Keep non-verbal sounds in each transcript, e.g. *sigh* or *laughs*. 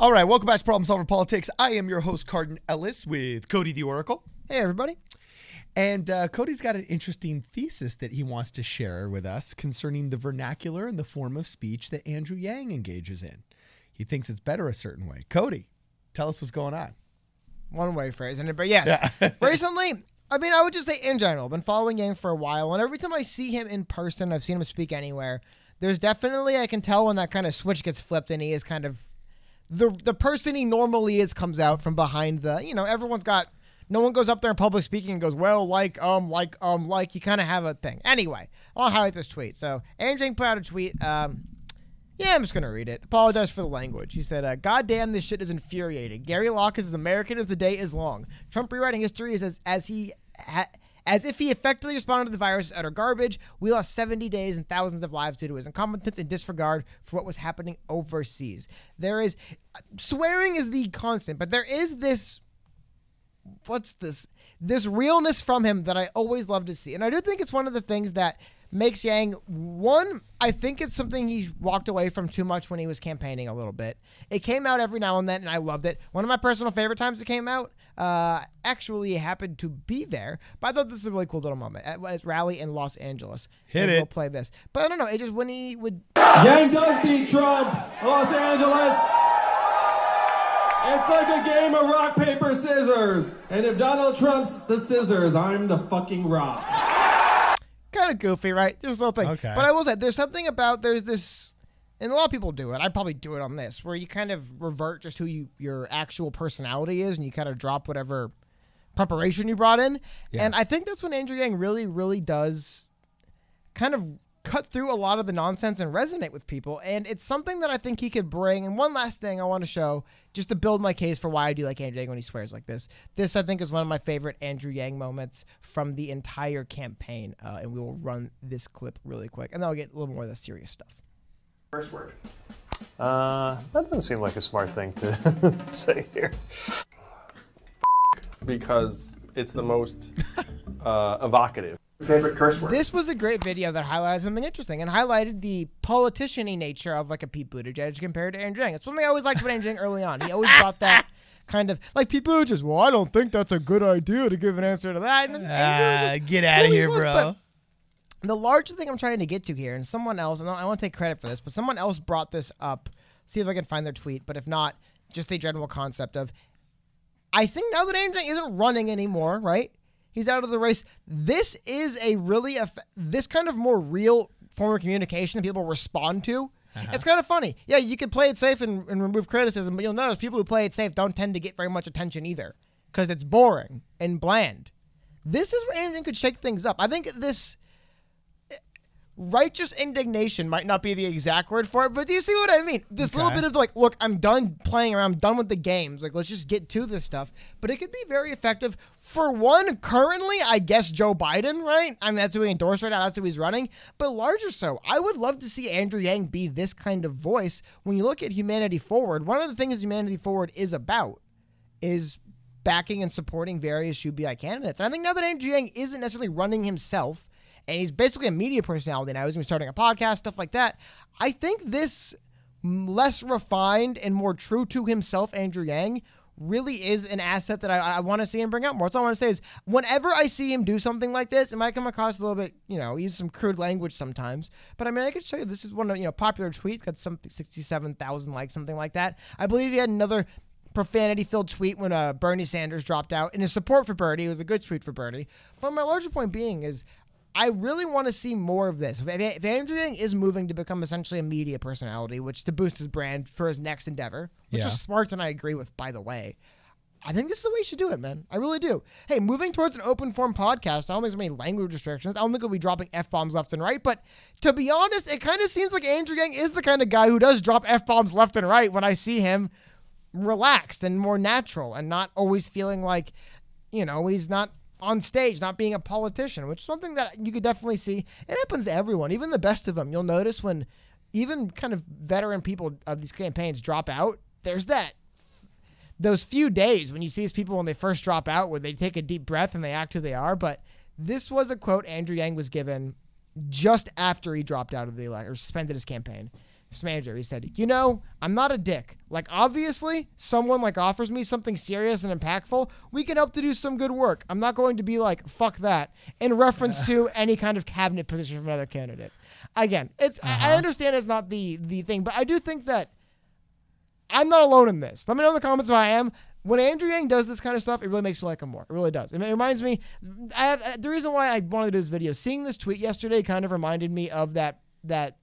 All right, welcome back to Problem Solver Politics. I am your host, Cardin Ellis, with Cody the Oracle. Hey, everybody. And uh, Cody's got an interesting thesis that he wants to share with us concerning the vernacular and the form of speech that Andrew Yang engages in. He thinks it's better a certain way. Cody, tell us what's going on. One way phrase, it? But yes, *laughs* recently, I mean, I would just say in general, I've been following Yang for a while, and every time I see him in person, I've seen him speak anywhere. There's definitely I can tell when that kind of switch gets flipped, and he is kind of the the person he normally is comes out from behind the. You know, everyone's got. No one goes up there in public speaking and goes, well, like, um, like, um, like. You kind of have a thing. Anyway, I'll highlight this tweet. So, Andrew put out a tweet. Um, yeah, I'm just gonna read it. Apologize for the language. He said, uh, "God damn, this shit is infuriating. Gary Locke is as American as the day is long. Trump rewriting history is as as he ha- as if he effectively responded to the virus utter garbage. We lost 70 days and thousands of lives due to his incompetence and disregard for what was happening overseas. There is swearing is the constant, but there is this what's this this realness from him that I always love to see. And I do think it's one of the things that makes Yang one. I think it's something he walked away from too much when he was campaigning a little bit. It came out every now and then, and I loved it. One of my personal favorite times it came out. Uh, actually happened to be there, but I thought this was a really cool little moment at his rally in Los Angeles. Hit and it. We'll play this, but I don't know. It just when he would Yang does beat Trump. Los Angeles. It's like a game of rock, paper, scissors. And if Donald Trump's the scissors, I'm the fucking rock. Kind of goofy, right? There's a little thing. Okay. But I will say, there's something about there's this, and a lot of people do it. I'd probably do it on this, where you kind of revert just who you your actual personality is, and you kind of drop whatever preparation you brought in. Yeah. And I think that's when Andrew Yang really, really does kind of cut through a lot of the nonsense and resonate with people. And it's something that I think he could bring. And one last thing I want to show, just to build my case for why I do like Andrew Yang when he swears like this. This, I think, is one of my favorite Andrew Yang moments from the entire campaign. Uh, and we will run this clip really quick. And then I'll get a little more of the serious stuff. First word. Uh, that doesn't seem like a smart thing to *laughs* say here. Because it's the most uh, evocative. Favorite curse word. This was a great video that highlighted something interesting and highlighted the politician-y nature of like a Pete Buttigieg compared to Andrew Yang. It's something I always liked about Andrew Yang early on. He always brought that *laughs* kind of like Pete Buttigieg. Well, I don't think that's a good idea to give an answer to that. And then Andrew was Uh, just get out of here, was, bro. but the larger thing I'm trying to get to here, and someone else, and I want to take credit for this, but someone else brought this up. See if I can find their tweet, but if not, just the general concept of I think now that Andrew Yang isn't running anymore, right? He's out of the race. This is a really eff- this kind of more real form of communication that people respond to. Uh-huh. It's kind of funny. Yeah, you can play it safe and, and remove criticism, but you'll notice people who play it safe don't tend to get very much attention either because it's boring and bland. This is where Andrew could shake things up. I think this righteous indignation might not be the exact word for it, but do you see what I mean? This little bit of like, look, I'm done playing around, I'm done with the games. Like, let's just get to this stuff. But it could be very effective for one. Currently, I guess Joe Biden, right? I mean, that's who he endorsed right now. That's who he's running. But larger so, I would love to see Andrew Yang be this kind of voice. When you look at Humanity Forward, one of the things Humanity Forward is about is backing and supporting various UBI candidates. And I think now that Andrew Yang isn't necessarily running himself, and he's basically a media personality now, he's to be starting a podcast, stuff like that. I think this less refined and more true to himself, Andrew Yang, really is an asset that I, I want to see him bring out more. That's all I want to say is whenever I see him do something like this, it might come across a little bit, you know, use some crude language sometimes. But I mean, I could show you this is one of, you know, popular tweets, got something 67,000 likes, something like that. I believe he had another profanity filled tweet when uh, Bernie Sanders dropped out. And his support for Bernie it was a good tweet for Bernie. But my larger point being is I really want to see more of this. If, if Andrew Yang is moving to become essentially a media personality, which to boost his brand for his next endeavor, which Yeah. is smart and I agree with, by the way. I think this is the way you should do it, man. I really do. Hey, moving towards an open form podcast, I don't think there's many language restrictions. I don't think we'll be dropping F bombs left and right. But to be honest, it kind of seems like Andrew Yang is the kind of guy who does drop F bombs left and right when I see him relaxed and more natural and not always feeling like, you know, he's not on stage, not being a politician, which is something that you could definitely see. It happens to everyone, even the best of them. You'll notice when even kind of veteran people of these campaigns drop out, there's that those few days when you see these people when they first drop out where they take a deep breath and they act who they are. But this was a quote Andrew Yang was given just after he dropped out of the election or suspended his campaign. Smanger. He said, "You know, I'm not a dick. Like obviously, someone like offers me something serious and impactful, we can help to do some good work. I'm not going to be like fuck that in reference to *laughs* any kind of cabinet position from another candidate. Again, it's I- I uh-huh. understand it's not the the thing, but I do think that I'm not alone in this. Let me know in the comments if I am. When Andrew Yang does this kind of stuff, it really makes me like him more. It really does. It reminds me. I have uh, the reason why I wanted to do this video. Seeing this tweet yesterday kind of reminded me of that that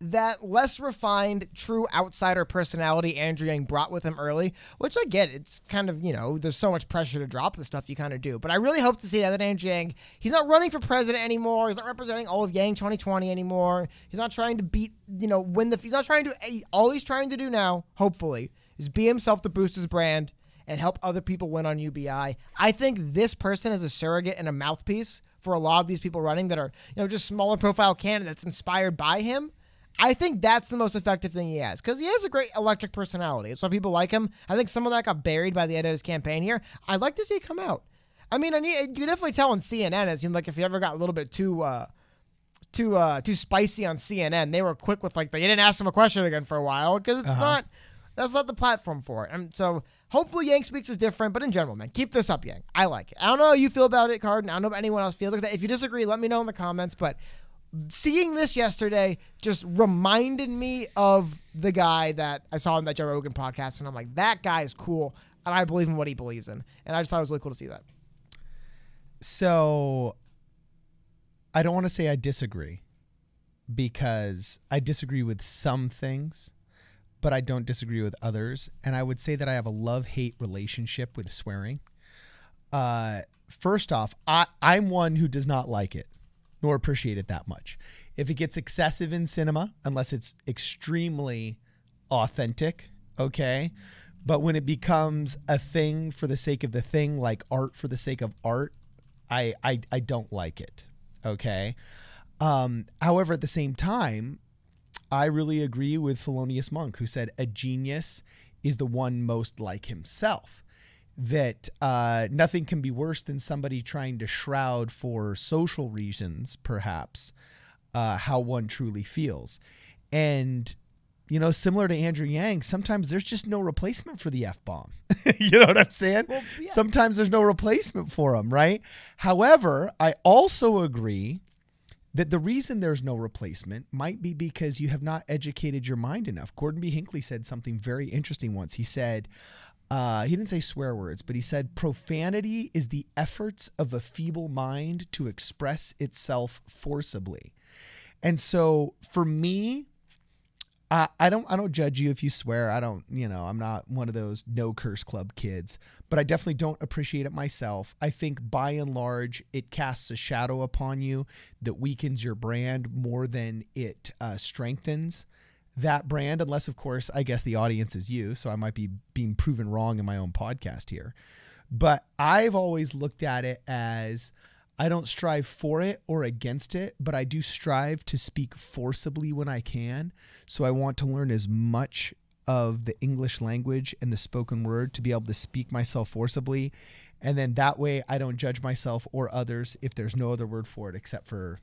that less refined, true outsider personality Andrew Yang brought with him early, which I get. It's kind of, you know, there's so much pressure to drop the stuff you kind of do. But I really hope to see that, that Andrew Yang, he's not running for president anymore. He's not representing all of Yang 2020 anymore. He's not trying to beat, you know, win the, he's not trying to, all he's trying to do now, hopefully, is be himself to boost his brand and help other people win on UBI. I think this person is a surrogate and a mouthpiece for a lot of these people running that are, you know, just smaller profile candidates inspired by him. I think that's the most effective thing he has because he has a great electric personality. It's why people like him. I think some of that got buried by the end of his campaign here. I'd like to see it come out. I mean, I need, you can definitely tell on CNN. It seemed like if he ever got a little bit too uh, too uh, too spicy on CNN, they were quick with like they didn't ask him a question again for a while because it's not that's not the platform for it. And so hopefully Yang Speaks is different, but in general, man, keep this up, Yang. I like it. I don't know how you feel about it, Carden. I don't know if anyone else feels like that. If you disagree, let me know in the comments. But seeing this yesterday just reminded me of the guy that I saw in that Joe Rogan podcast, and I'm like, that guy is cool, and I believe in what he believes in, and I just thought it was really cool to see that. So I don't want to say I disagree because I disagree with some things, but I don't disagree with others. And I would say that I have a love hate relationship with swearing. Uh, first off, I, I'm one who does not like it nor appreciate it that much. If it gets excessive in cinema, unless it's extremely authentic, okay. But when it becomes a thing for the sake of the thing, like art for the sake of art, I I, I don't like it. Okay. Um, however, at the same time, I really agree with Thelonious Monk, who said a genius is the one most like himself. That uh, nothing can be worse than somebody trying to shroud for social reasons, perhaps, uh, how one truly feels. And, you know, similar to Andrew Yang, sometimes there's just no replacement for the F bomb. *laughs* you know what I'm saying? Sometimes there's no replacement for them, right? However, I also agree that the reason there's no replacement might be because you have not educated your mind enough. Gordon B. Hinckley said something very interesting once. He said, uh, he didn't say swear words, but he said profanity is the efforts of a feeble mind to express itself forcibly. And so for me, I, I don't I don't judge you if you swear. I don't, you know, I'm not one of those no curse club kids, but I definitely don't appreciate it myself. I think by and large it casts a shadow upon you that weakens your brand more than it uh, strengthens that brand unless of course I guess the audience is you, so I might be being proven wrong in my own podcast here. But I've always looked at it as I don't strive for it or against it, but I do strive to speak forcibly when I can. So I want to learn as much of the English language and the spoken word to be able to speak myself forcibly. And then that way I don't judge myself or others if there's no other word for it except for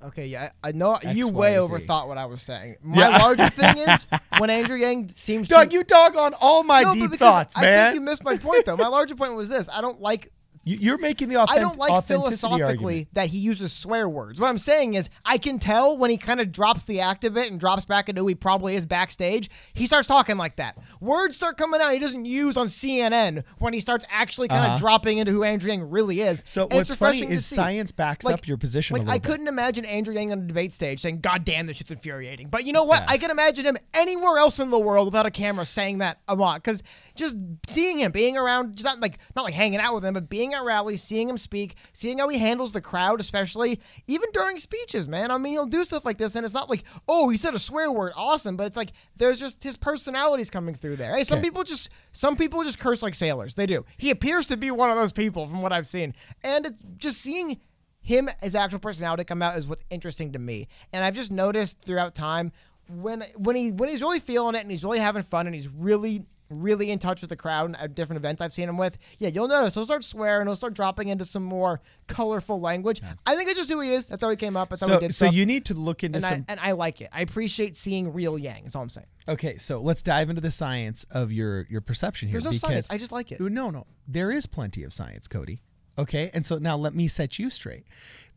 Okay, yeah, I I know you X, way Y, overthought what I was saying. My Yeah. larger *laughs* thing is when Andrew Yang seems Doug, to you dog on all my No, deep thoughts, I man. think you missed my point though. My larger point was this: I don't like You- You're making the I don't like philosophically argument. that he uses swear words. What I'm saying is, I can tell when he kind of drops the act a bit and drops back into who he probably is backstage. He starts talking like that. Words start coming out he doesn't use on CNN when he starts actually kind of Uh-huh. dropping into who Andrew Yang really is. So And what's funny is science backs Like- up your position Like I bit. couldn't imagine Andrew Yang on a debate stage saying, "God damn, this shit's infuriating." But you know what? I can imagine him anywhere else in the world without a camera saying that a lot because just seeing him, being around, just not like not like hanging out with him, but being rallies, seeing him speak, seeing how he handles the crowd, especially even during speeches, man. I mean, he'll do stuff like this, and it's not like, oh, he said a swear word, awesome, but it's like there's just his personality's coming through there. Hey, some Okay. people just some people just curse like sailors. They do. He appears to be one of those people from what I've seen, and it's just seeing him his actual personality come out is what's interesting to me. And I've just noticed throughout time when when he when he's really feeling it and he's really having fun and he's really really in touch with the crowd at different events I've seen him with, yeah, you'll notice he'll start swearing, he'll start dropping into some more colorful language. I think it's just who he is. That's how he came up. That's how So, he did so stuff. you need to look into and I, and I like it. I appreciate seeing real Yang. That's all I'm saying. okay, so let's dive into the science of your your perception here. There's no science. I just like it. No, no, there is plenty of science, Cody. Okay, and so now let me set you straight.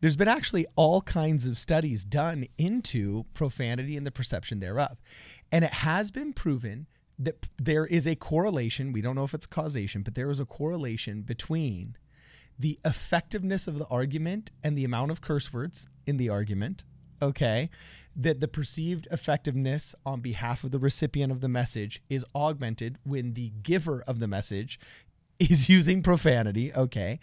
There's been actually all kinds of studies done into profanity and the perception thereof, and it has been proven that there is a correlation. We don't know if it's causation, but there is a correlation between the effectiveness of the argument and the amount of curse words in the argument. Okay. That the perceived effectiveness on behalf of the recipient of the message is augmented when the giver of the message *laughs* is using profanity. Okay.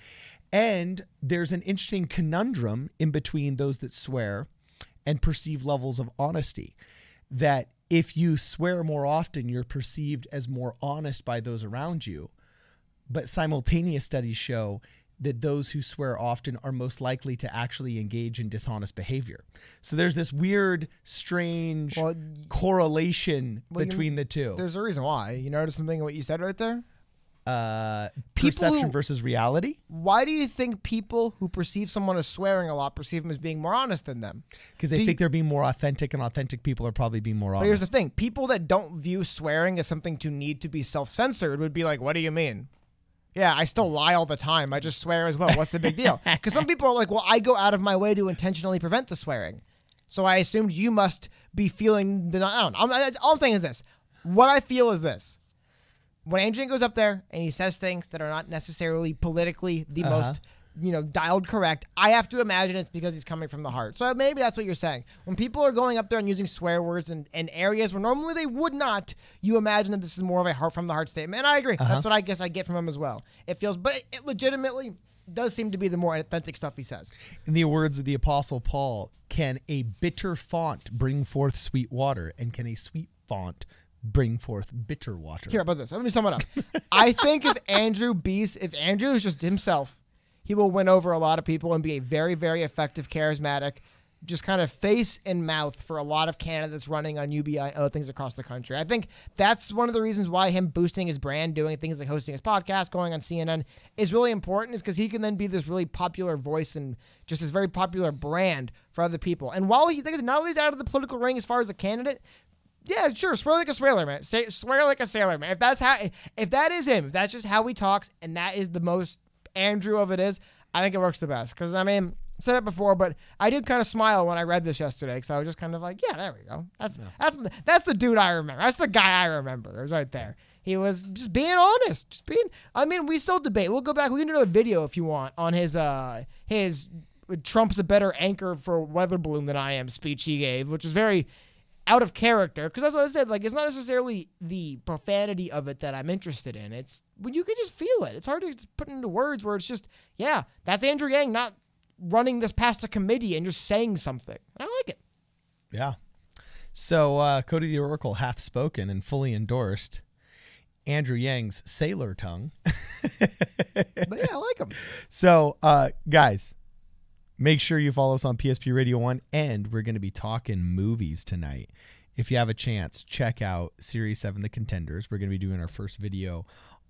And there's an interesting conundrum in between those that swear and perceived levels of honesty. That if you swear more often, you're perceived as more honest by those around you but simultaneous studies show that those who swear often are most likely to actually engage in dishonest behavior. So there's this weird, strange Well, correlation well, you- between the two. There's a reason why. You notice something in what you said right there? Uh, People perception who- versus reality. Why do you think people who perceive someone as swearing a lot perceive them as being more honest than them? Because they Do you- think they're being more authentic, and authentic people are probably being more honest. But here's the thing: people that don't view swearing as something to need to be self-censored would be like, "What do you mean?" Yeah, I still lie all the time. I just swear as well. What's the big deal? *laughs* Because some people are like, "Well, I go out of my way to intentionally prevent the swearing," so I assumed you must be feeling the. I don't know. All I'm saying is this: what I feel is this. When Andrew goes up there and he says things that are not necessarily politically the Uh-huh. most you know, dialed correct. I have to imagine it's because he's coming from the heart. So maybe that's what you're saying. When people are going up there and using swear words in, in areas where normally they would not, you imagine that this is more of a heart from the heart statement. And I agree. Uh-huh. That's what I guess I get from him as well. It feels, but it legitimately does seem to be the more authentic stuff he says. In the words of the Apostle Paul, can a bitter font bring forth sweet water, and can a sweet font bring forth bitter water? Here, about this? Let me sum it up. I think if *laughs* Andrew Beast, if Andrew is just himself, he will win over a lot of people and be a very, very effective, charismatic, just kind of face and mouth for a lot of candidates running on UBI and other things across the country. I think that's one of the reasons why him boosting his brand, doing things like hosting his podcast, going on CNN is really important, is because he can then be this really popular voice and just this very popular brand for other people. And while he that he's out of the political ring as far as a candidate, yeah, sure. Swear like a sailor, man. Say, swear like a sailor, man. If that's how, if that is him, if that's just how he talks, and that is the most Andrew of it is, I think it works the best. Because I mean, I said it before, but I did kind of smile when I read this yesterday because I was just kind of like, yeah, there we go. That's that's that's the dude I remember. That's the guy I remember. It was right there. He was just being honest, just being. I mean, we still debate. We'll go back. We can do another video if you want on his uh his Trump's a better anchor for weather balloon than I am speech he gave, which is very out of character because that's what I said. Like, it's not necessarily the profanity of it that I'm interested in. It's when you can just feel it. It's hard to put into words where it's just, yeah, that's Andrew Yang not running this past a committee and just saying something. I like it. Yeah. So uh, Cody the Oracle hath spoken and fully endorsed Andrew Yang's sailor tongue. *laughs* But yeah, I like him. So, uh, guys, make sure you follow us on PSP Radio 1, and we're going to be talking movies tonight. If you have a chance, check out Series 7 The Contenders. We're going to be doing our first video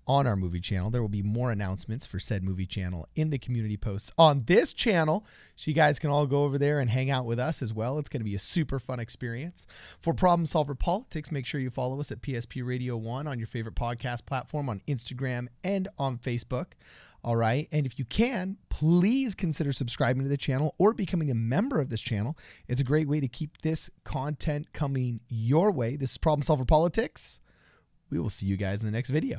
on our movie channel. There will be more announcements for said movie channel in the community posts on this channel. So you guys can all go over there and hang out with us as well. It's going to be a super fun experience. For Problem Solver Politics, make sure you follow us at PSP Radio 1 on your favorite podcast platform on Instagram and on Facebook. All right. And if you can, please consider subscribing to the channel or becoming a member of this channel. It's a great way to keep this content coming your way. This is Problem Solver Politics. We will see you guys in the next video.